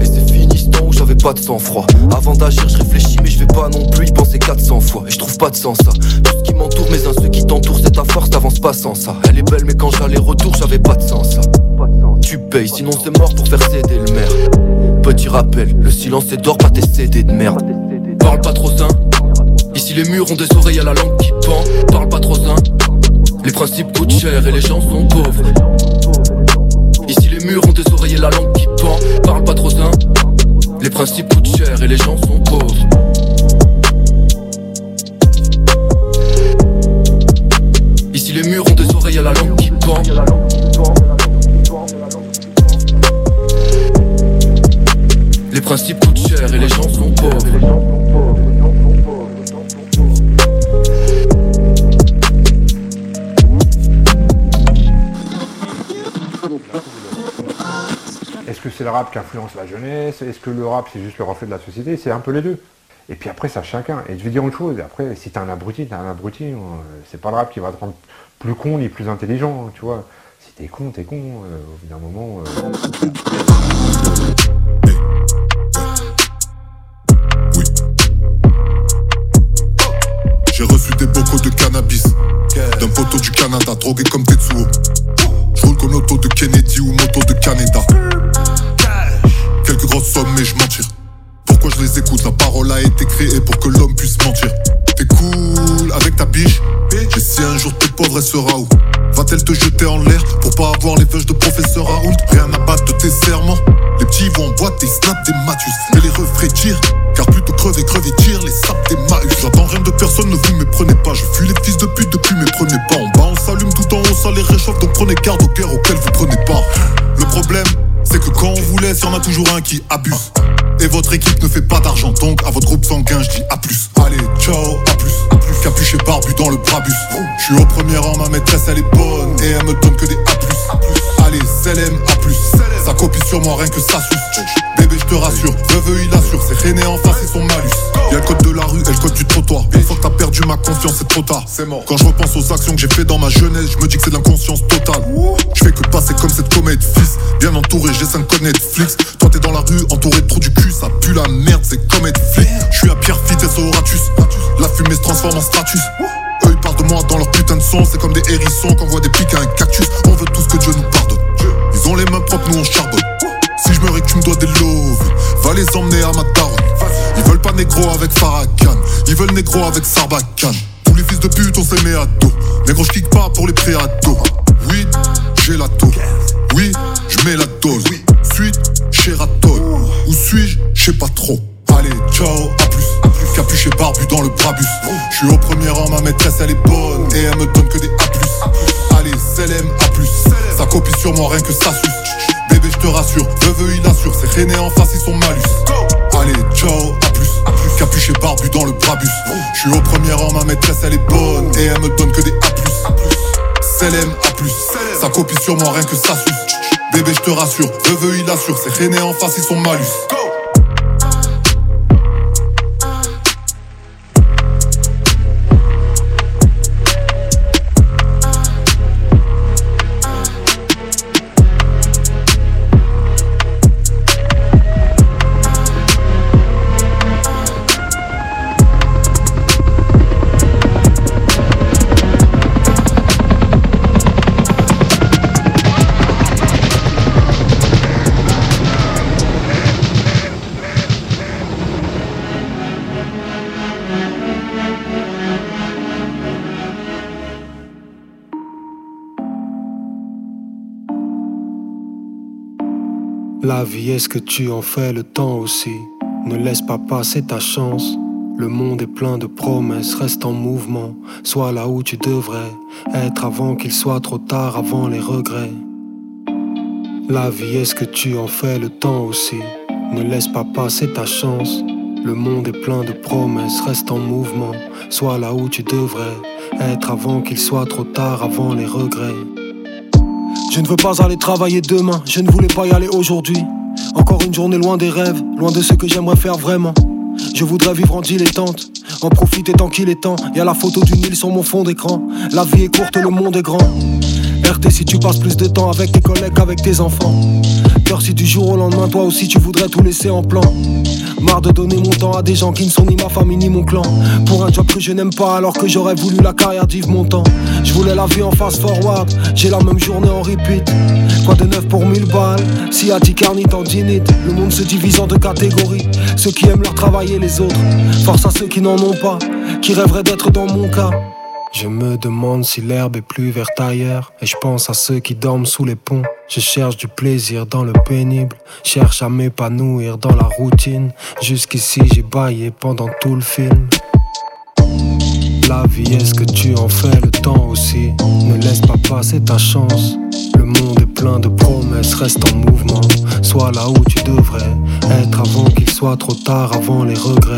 Et c'est fini ce temps où j'avais pas de sang-froid. Avant d'agir, je réfléchis, mais je vais pas non plus y penser 400 fois. Et je trouve pas de sens ça. Tout ce qui m'entoure, mais un ceux qui t'entourent, c'est ta force, t'avances pas sans ça. Elle est belle, mais quand j'allais retour, j'avais pas de sens ça. Sinon c'est mort pour faire céder le maire. Petit rappel, le silence est d'or, pas tes CD de merde. Parle pas trop sain. Ici les murs ont des oreilles à la langue qui pend. Parle pas trop sain. Les principes coûtent cher et les gens sont pauvres. Ici les murs ont des oreilles et la langue qui pend. Parle pas trop sain. Les principes coûtent cher et les gens sont pauvres. Ici les murs ont des oreilles à la langue qui pend. Les principes coûtent cher et les gens sont pauvres. Est-ce que c'est le rap qui influence la jeunesse? Est-ce que le rap c'est juste le reflet de la société? C'est un peu les deux. Et puis après, ça chacun. Et je vais dire une chose, après, si t'es un abruti, t'es un abruti. euh, C'est pas le rap qui va te rendre plus con ni plus intelligent, hein, tu vois. Si t'es con, t'es con. euh, au bout d'un moment. euh, D'un poteau du Canada, drogué comme Tetsuo. Je roule comme auto de Kennedy ou moto de Canada. Quelques grosses sommes mais je m'en tire. Pourquoi je les écoute? La parole a été créée pour que l'homme puisse mentir. T'es cool avec ta biche? Et si un jour t'es pauvre elle sera où? Va-t-elle te jeter en l'air pour pas avoir les feuilles de professeur Raoult? Rien à battre de toujours un qui abuse. Et votre équipe ne fait pas d'argent Donc à votre groupe sanguin, je dis à plus. Allez, ciao, à plus, à plus. Capuché barbu dans le brabus. Je suis au premier rang, ma maîtresse elle est bonne. Et elle me donne que des A plus. Allez, CLM, A plus. Ça copie sur moi, rien que ça suce. Bébé, je te rassure, veuve, il assure. C'est René en face et son malus. Y'a le code de la rue et le code du trottoir. Une fois que t'as perdu ma confiance, c'est trop tard. C'est mort. Quand je repense aux actions que j'ai fait dans ma jeunesse Je me dis que c'est de l'inconscience totale. Je fais que passer comme cette comète, fils. Bien entouré, j'ai 5 Netflix transforme en eux ils parlent de moi dans leur putain de son C'est comme des hérissons qu'on voit des pics à un cactus. On veut tous que Dieu nous pardonne. Ils ont les mains propres, nous on charbonne. Si je que tu me dois des loves. Va les emmener à ma daronne. Ils veulent pas négro avec Farrakhan. Ils veulent négro avec Sarbacane. Tous les fils de pute on s'est mis à dos. Négro je kick pas pour les préados rien que ça suce. Bébé, je te rassure, veuve, il assure C'est René en face, ils sont malus. Allez, ciao, à plus, à plus. Capuché barbu dans le brabus. Je suis au premier rang, ma maîtresse elle est bonne. Et elle me donne que des A+. CLM, A+. Ça copie sur moi, rien que ça suce. Bébé, je te rassure, veuve, il assure C'est René en face, ils sont malus La vie, est-ce que tu en fais le temps aussi Ne laisse pas passer ta chance. Le monde est plein de promesses, reste en mouvement. Sois là où tu devrais être avant qu'il soit trop tard, avant les regrets. La vie, est-ce que tu en fais le temps aussi Ne laisse pas passer ta chance. Le monde est plein de promesses, reste en mouvement. Sois là où tu devrais être avant qu'il soit trop tard, avant les regrets. Je ne veux pas aller travailler demain, je ne voulais pas y aller aujourd'hui. Encore une journée loin des rêves, loin de ce que j'aimerais faire vraiment. Je voudrais vivre en dilettante, en profiter tant qu'il est temps. Y a la photo du Nil sur mon fond d'écran. La vie est courte, le monde est grand. RT si tu passes plus de temps avec tes collègues qu'avec tes enfants. Cœur si du jour au lendemain, toi aussi tu voudrais tout laisser en plan. Marre de donner mon temps à des gens qui ne sont ni ma famille ni mon clan. Pour un job que je n'aime pas alors que j'aurais voulu la carrière d'Yves Montand. Je voulais la vie en fast forward, j'ai la même journée en repeat. Quoi de neuf pour mille balles? Si à carnit en dinite, le monde se divise en deux catégories. Ceux qui aiment leur travail et les autres. Force à ceux qui n'en ont pas, qui rêveraient d'être dans mon cas. Je me demande si l'herbe est plus verte ailleurs. Et je pense à ceux qui dorment sous les ponts. Je cherche du plaisir dans le pénible. Cherche à m'épanouir dans la routine. Jusqu'ici, j'ai baillé pendant tout le film. La vie, est-ce que tu en fais le temps aussi? Ne laisse pas passer ta chance. Le monde est plein de promesses, reste en mouvement. Sois là où tu devrais être avant qu'il soit trop tard, avant les regrets.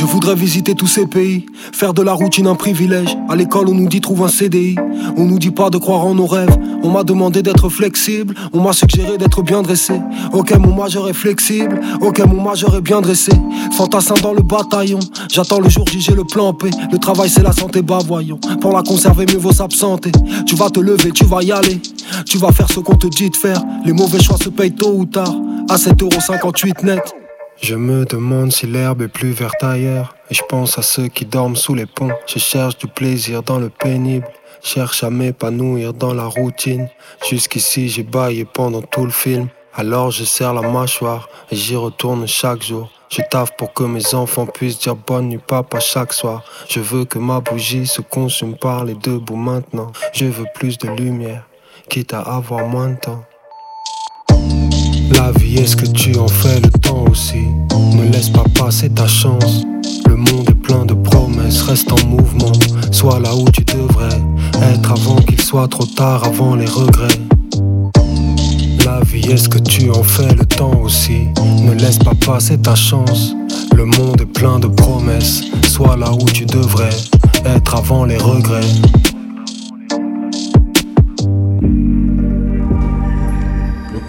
Je voudrais visiter tous ces pays, faire de la routine un privilège. À l'école, on nous dit trouve un CDI, on nous dit pas de croire en nos rêves. On m'a demandé d'être flexible, on m'a suggéré d'être bien dressé. Ok, mon majeur est flexible, ok, mon majeur est bien dressé. Fantassin dans le bataillon, j'attends le jour J, j'ai le plan P. Le travail, c'est la santé, bah voyons. Pour la conserver, mieux vaut s'absenter. Tu vas te lever, tu vas y aller. Tu vas faire ce qu'on te dit de faire. Les mauvais choix se payent tôt ou tard. À 7,58€ net. Je me demande si l'herbe est plus verte ailleurs. Et je pense à ceux qui dorment sous les ponts. Je cherche du plaisir dans le pénible. Cherche à m'épanouir dans la routine. Jusqu'ici, j'ai baillé pendant tout le film. Alors je serre la mâchoire et j'y retourne chaque jour. Je taffe pour que mes enfants puissent dire bonne nuit papa chaque soir. Je veux que ma bougie se consume par les deux bouts maintenant. Je veux plus de lumière, quitte à avoir moins de temps. La vie, est-ce que tu en fais le temps aussi? Ne laisse pas passer ta chance. Le monde est plein de promesses, reste en mouvement. Sois là où tu devrais être avant qu'il soit trop tard, avant les regrets. La vie, est-ce que tu en fais le temps aussi? Ne laisse pas passer ta chance. Le monde est plein de promesses. Sois là où tu devrais être avant les regrets.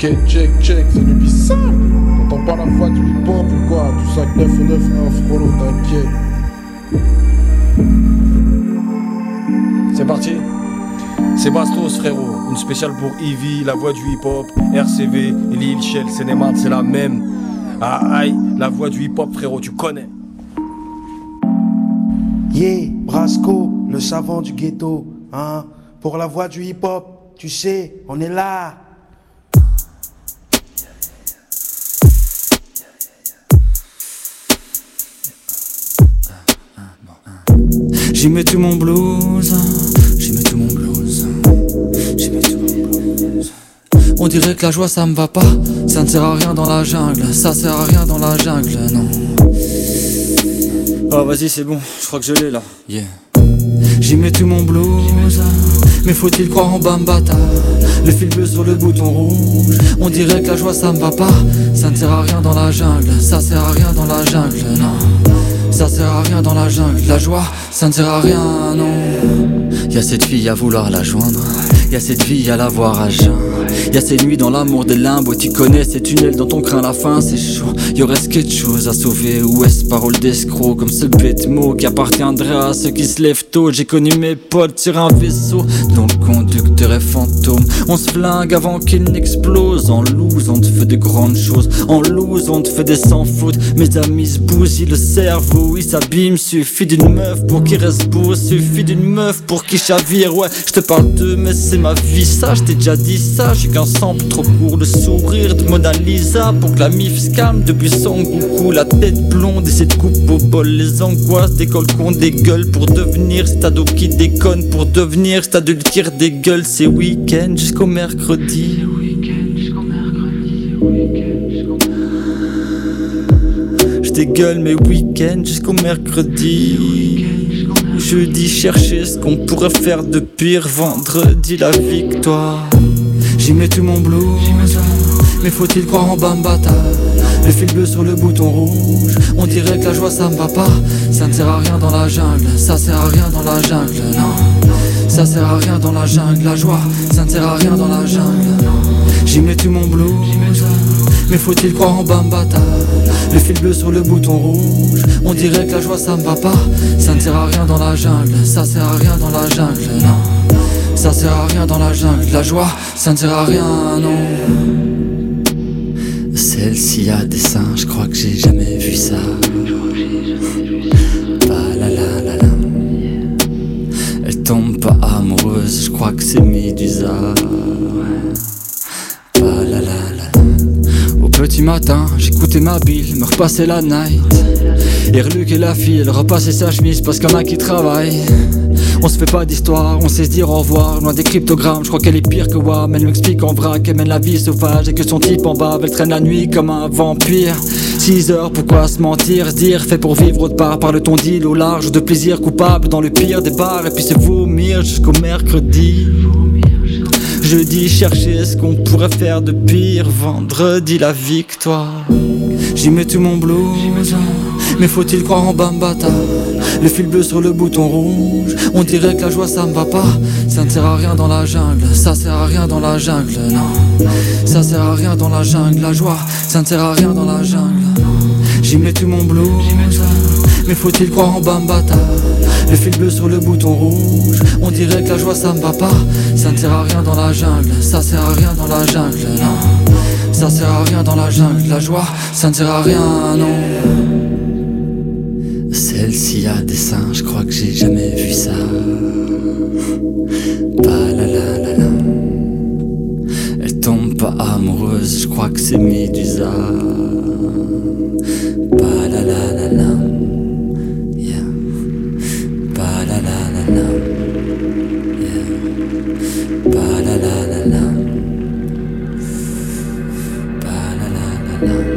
Ok, check, check, c'est du bizarre. T'entends pas la voix du hip-hop ou quoi Du 5-9-9-1, frollo, t'inquiète. C'est parti C'est Bastos frérot, une spéciale pour Ivy, la voix du hip-hop, RCV, Lil Shell, Sénémat, c'est la même. Ah aïe, la voix du hip-hop frérot, tu connais. Yeah, Brasco, le savant du ghetto, hein. Pour la voix du hip-hop, tu sais, on est là. J'y mets tout mon blues, j'y mets tout mon blues, j'y mets tout mon blues. On dirait que la joie ça me va pas, ça ne sert à rien dans la jungle, ça sert à rien dans la jungle, non. Oh vas-y c'est bon, je crois que je l'ai là. Yeah. J'y mets tout mon blues, mais faut-il croire en Bambata? Le fil bleu sur le bouton rouge, on dirait que la joie ça me va pas, ça ne sert à rien dans la jungle, ça sert à rien dans la jungle, non. Ça sert à rien dans la jungle, la joie, ça ne sert à rien, non. Y'a cette fille à vouloir la joindre, y'a cette fille à la voir à jeun. Y'a ces nuits dans l'amour des limbes, tu connais ces tunnels dans ton crin, la fin c'est chaud. Y'aurait quelque chose à sauver, ou est-ce parole d'escroc, comme ce bête mot qui appartiendrait à ceux qui se lèvent tôt. J'ai connu mes potes sur un vaisseau dont le conducteur est fantôme. On se flingue avant qu'il n'explose, en loose on te fait de grandes choses, en loose on te fait des sans fautes. Mes amis se bousillent le cerveau, ils s'abîment, suffit d'une meuf pour qu'il reste beau, suffit d'une meuf pour qu'il chavire. Ouais, je te parle de mais c'est ma vie ça, je déjà dit ça. J'ai qu'un sample trop pour le sourire de Mona Lisa. Pour que la mif se calme depuis son coucou, la tête blonde et cette coupe au bol. Les angoisses d'école qu'on dégueule pour devenir cet ado qui déconne. Pour devenir cet adulte qui des gueules. C'est week-end jusqu'au mercredi. Dégueule mes week-ends jusqu'au mercredi. Jeudi, chercher ce qu'on pourrait faire de pire. Vendredi, la victoire. J'y mets tout mon blues. Mais faut-il croire en Bambata Le fil bleu sur le bouton rouge. On dirait que la joie ça me va pas. Ça ne sert à rien dans la jungle. Ça sert à rien dans la jungle, non. Ça sert à rien dans la jungle. La joie, ça ne sert à rien dans la jungle. J'y mets tout mon blues. Mais faut-il croire en Bambata Le fil bleu sur le bouton rouge. On dirait que la joie ça me va pas. Ça ne sert à rien dans la jungle. Ça sert à rien dans la jungle, non. Ça sert à rien dans la jungle. La joie, ça ne sert à rien, non. Celle-ci a des seins, je crois que j'ai jamais vu ça. Tombe pas amoureuse, je crois que c'est Médusa la la la petit matin, j'écoutais ma bille, me repasser la night. Et Luc et la fille, elle repassait sa chemise parce qu'il y en a qui travaillent. On se fait pas d'histoire, on sait se dire au revoir. Loin des cryptogrammes, je crois qu'elle est pire que Wam. Elle m'explique en vrac qu'elle mène la vie sauvage et que son type en bas, elle traîne la nuit comme un vampire. 6 heures, pourquoi se mentir, se dire, fait pour vivre autre part, par le ton d'île au large, de plaisir coupable dans le pire des bars, et puis se vomir jusqu'au mercredi. Jeudi, chercher ce qu'on pourrait faire de pire. Vendredi, la victoire. J'y mets tout mon blues. Mais faut-il croire en Bambata Le fil bleu sur le bouton rouge. On dirait que la joie ça me va pas. Ça ne sert à rien dans la jungle. Ça sert à rien dans la jungle, non. Ça sert à rien dans la jungle. La joie, ça ne sert à rien dans la jungle. J'y mets tout mon blues. Mais faut-il croire en Bambata Le fil bleu sur le bouton rouge. On dirait que la joie ça me va pas. Ça ne sert à rien dans la jungle. Ça sert à rien dans la jungle, non. Ça sert à rien dans la jungle. La joie, ça ne sert à rien, non. Celle-ci a des seins, je crois que j'ai jamais vu ça. Pas la la la la. Elle tombe pas amoureuse, je crois que c'est Médusa. Pas la la la la Ba la la la la, ba la la la la,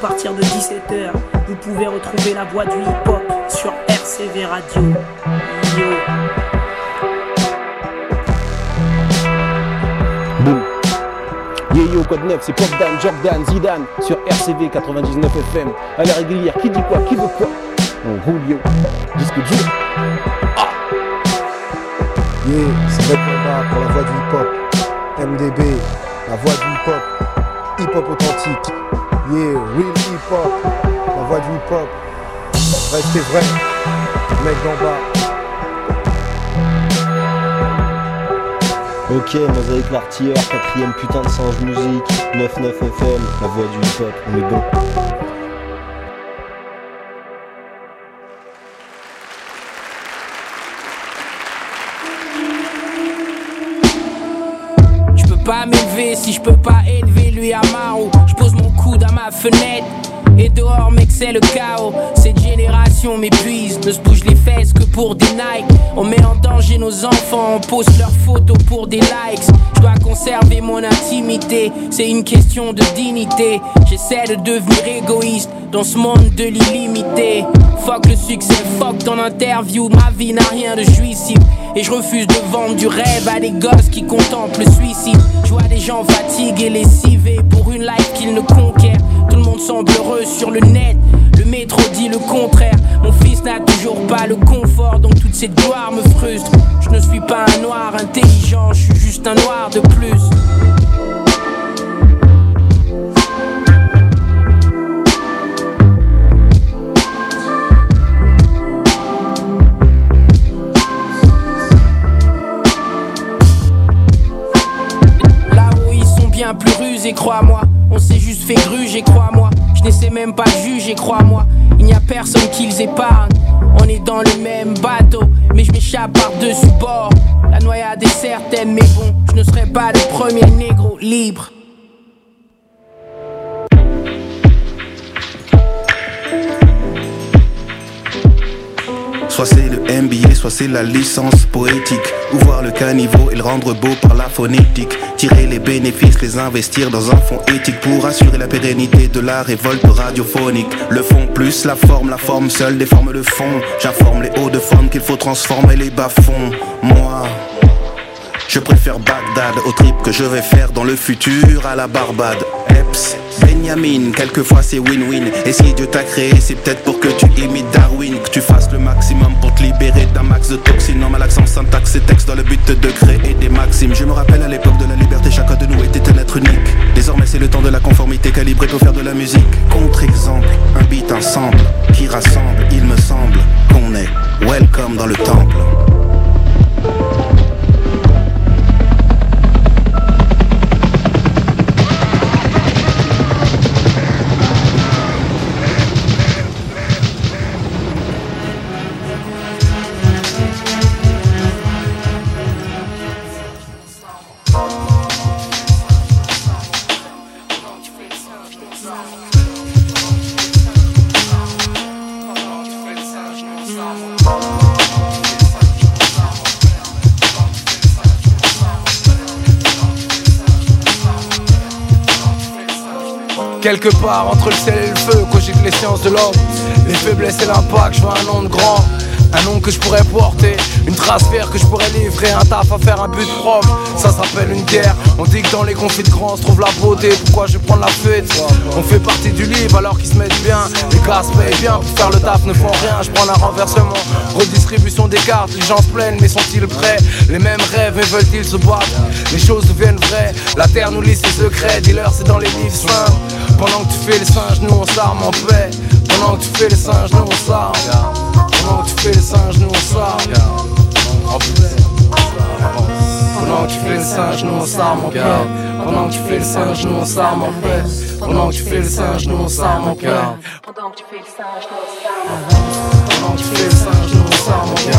partir de 17h, vous pouvez retrouver la voix du hip-hop sur RCV Radio. Yo. Boum. Yeah yo, code 9, c'est Pop Dan, Jordan, Zidane sur RCV 99 FM. À la régulière, qui dit quoi, qui veut quoi? On roule yo. Disque dur. Yeah, c'est Red Combat pour la voix du hip-hop. MDB, la voix du hip-hop. Hip-hop authentique. Yeah, real hip-hop. La voix du hip-hop. Restez vrai. Mec d'en bas. Ok, Mosaïque l'artilleur, quatrième putain de singe musique, 99 FM, la voix du hip-hop, on est bon. Je peux pas m'élever si je peux pas élever lui à Maro. Fenêtre. Et dehors, mec, c'est le chaos. Cette génération m'épuise. Ne se bouge les fesses que pour des Nike. On met en danger nos enfants. On pose leurs photos pour des likes. Je dois conserver mon intimité. C'est une question de dignité. J'essaie de devenir égoïste dans ce monde de l'illimité. Fuck le succès, fuck ton interview. Ma vie n'a rien de jouissif. Et je refuse de vendre du rêve à des gosses qui contemplent le suicide. Je vois des gens fatigués, lessivés pour une life qu'ils ne conquièrent. Tout le monde semble heureux sur le net. Le métro dit le contraire. Mon fils n'a toujours pas le confort, donc toute cette gloire me frustre. Je ne suis pas un noir intelligent, je suis juste un noir de plus. Là où ils sont bien plus rusés, crois-moi. On s'est juste fait gruger, crois-moi. Je ne sais même pas juger, crois-moi. Il n'y a personne qui les épargne. On est dans le même bateau, mais je m'échappe par-dessus bord. La noyade est certaine, mais bon, je ne serai pas le premier négro libre. Soit c'est le MBA, soit c'est la licence poétique. Ou voir le caniveau et le rendre beau par la phonétique. Tirer les bénéfices, les investir dans un fonds éthique pour assurer la pérennité de la révolte radiophonique. Le fond plus la forme, la forme seule déforme le fond. J'informe les hauts de forme qu'il faut transformer les bas-fonds. Moi. Je préfère Bagdad au trip que je vais faire dans le futur à la Barbade. Benjamin, quelquefois c'est win-win. Et si Dieu t'a créé, c'est peut-être pour que tu imites Darwin, que tu fasses le maximum pour te libérer d'un max de toxines. Non, accent syntaxe et texte dans le but de créer des maximes. Je me rappelle à l'époque de la liberté, chacun de nous était un être unique. Désormais, c'est le temps de la conformité calibrée pour faire de la musique. Contre-exemple, un beat ensemble qui rassemble, il me semble qu'on est welcome dans le temple. Quelque part entre le ciel et le feu, cogite les sciences de l'homme. Les faiblesses et l'impact, je vois un nom de grand. Un nom que je pourrais porter, une trace fière que je pourrais livrer, un taf à faire, un but propre. Ça s'appelle une guerre. On dit que dans les conflits de grands se trouve la beauté. Pourquoi je prends la fuite? On fait partie du livre alors qu'ils se mettent bien. Les gars se payent bien pour faire le taf, ne font rien. Je prends un renversement, redistribution des cartes. Les gens se plaignent, mais sont-ils prêts? Les mêmes rêves, mais veulent-ils se battre? Les choses deviennent vraies. La terre nous lit ses secrets. Dealer, c'est dans les livres saints. Pendant que tu fais les singes, nous on s'arme en paix. Pendant que tu fais les singes, nous on s'arme. Pendant que tu fais les singes, nous on paix. Pendant que tu fais le singe, nous on s'arme en paix. Pendant que tu fais le singe, nous on s'arme en paix. Pendant que tu fais le singe, nous on s'arme en paix. Pendant que tu fais le singe, nous on s'arme en paix.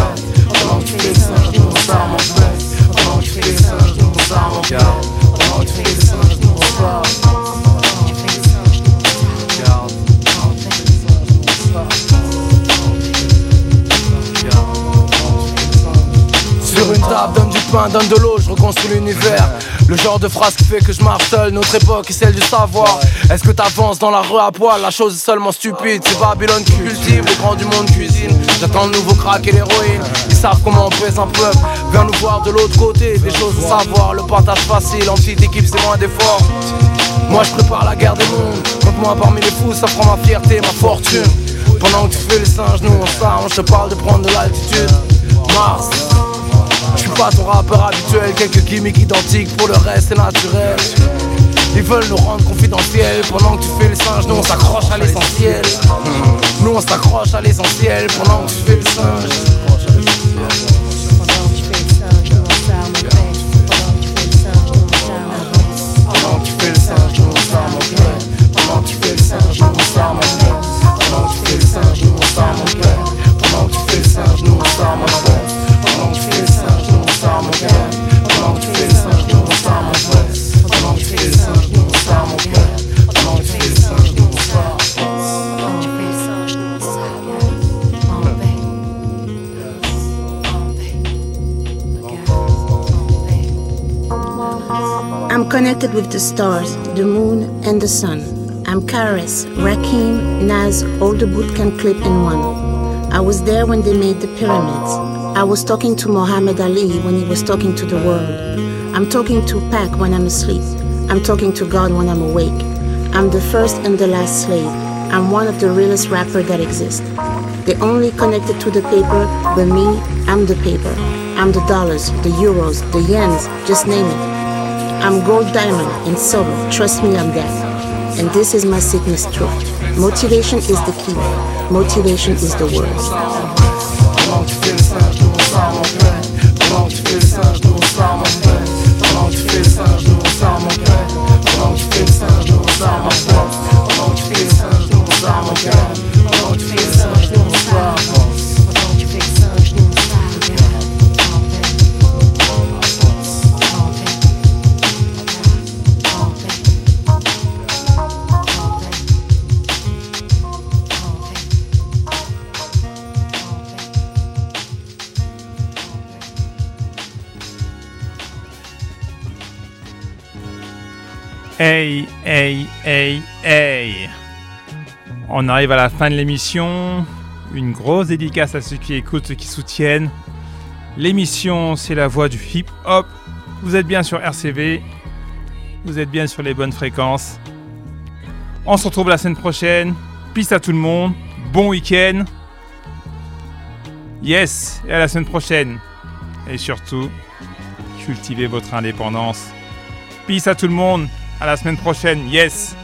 Pendant que tu fais le singe, nous on s'arme en paix. Pendant que tu fais le singe, nous on s'arme en paix. Pendant que tu fais le singe, nous on s'arme en paix. Donne du pain, donne de l'eau, je reconstruis l'univers. Le genre de phrase qui fait que je marche seul, notre époque est celle du savoir. Est-ce que t'avances dans la rue à poil? La chose est seulement stupide. C'est Babylone qui cultive, les grands du monde cuisine. J'attends le nouveau crack et l'héroïne. Ils savent comment on pèse un peuple. Viens nous voir de l'autre côté, des choses à savoir. Le partage facile, en petite équipe, c'est moins d'efforts. Moi je prépare la guerre des mondes. Contre moi parmi les fous, ça prend ma fierté, ma fortune. Pendant que tu fais les singes, nous on s'arme. Je te parle de prendre de l'altitude. Mars. Pas ton rappeur habituel, quelques gimmicks identiques, pour le reste c'est naturel. Ils veulent nous rendre confidentiels. Pendant que tu fais le singe, nous on s'accroche à l'essentiel. Nous on s'accroche à l'essentiel. Pendant que tu fais le singe. Pendant que connected with the stars, the moon, and the sun. I'm Karis, Rakim, Naz, all the boot bootcamp clip in one. I was there when they made the pyramids. I was talking to Muhammad Ali when he was talking to the world. I'm talking to Pac when I'm asleep. I'm talking to God when I'm awake. I'm the first and the last slave. I'm one of the realest rappers that exist. They only connected to the paper, but me, I'm the paper. I'm the dollars, the euros, the yens, just name it. I'm gold diamond and silver, trust me I'm that. And this is my sickness truth. Motivation is the key. Motivation is the word. Hey, hey, hey, hey On arrive à la fin de l'émission. Une grosse dédicace à ceux qui écoutent, ceux qui soutiennent. L'émission, c'est la voix du hip-hop. Vous êtes bien sur RCV. Vous êtes bien sur les bonnes fréquences. On se retrouve la semaine prochaine. Peace à tout le monde. Bon week-end. Yes, et à la semaine prochaine. Et surtout, cultivez votre indépendance. Peace à tout le monde. À la semaine prochaine. Yes.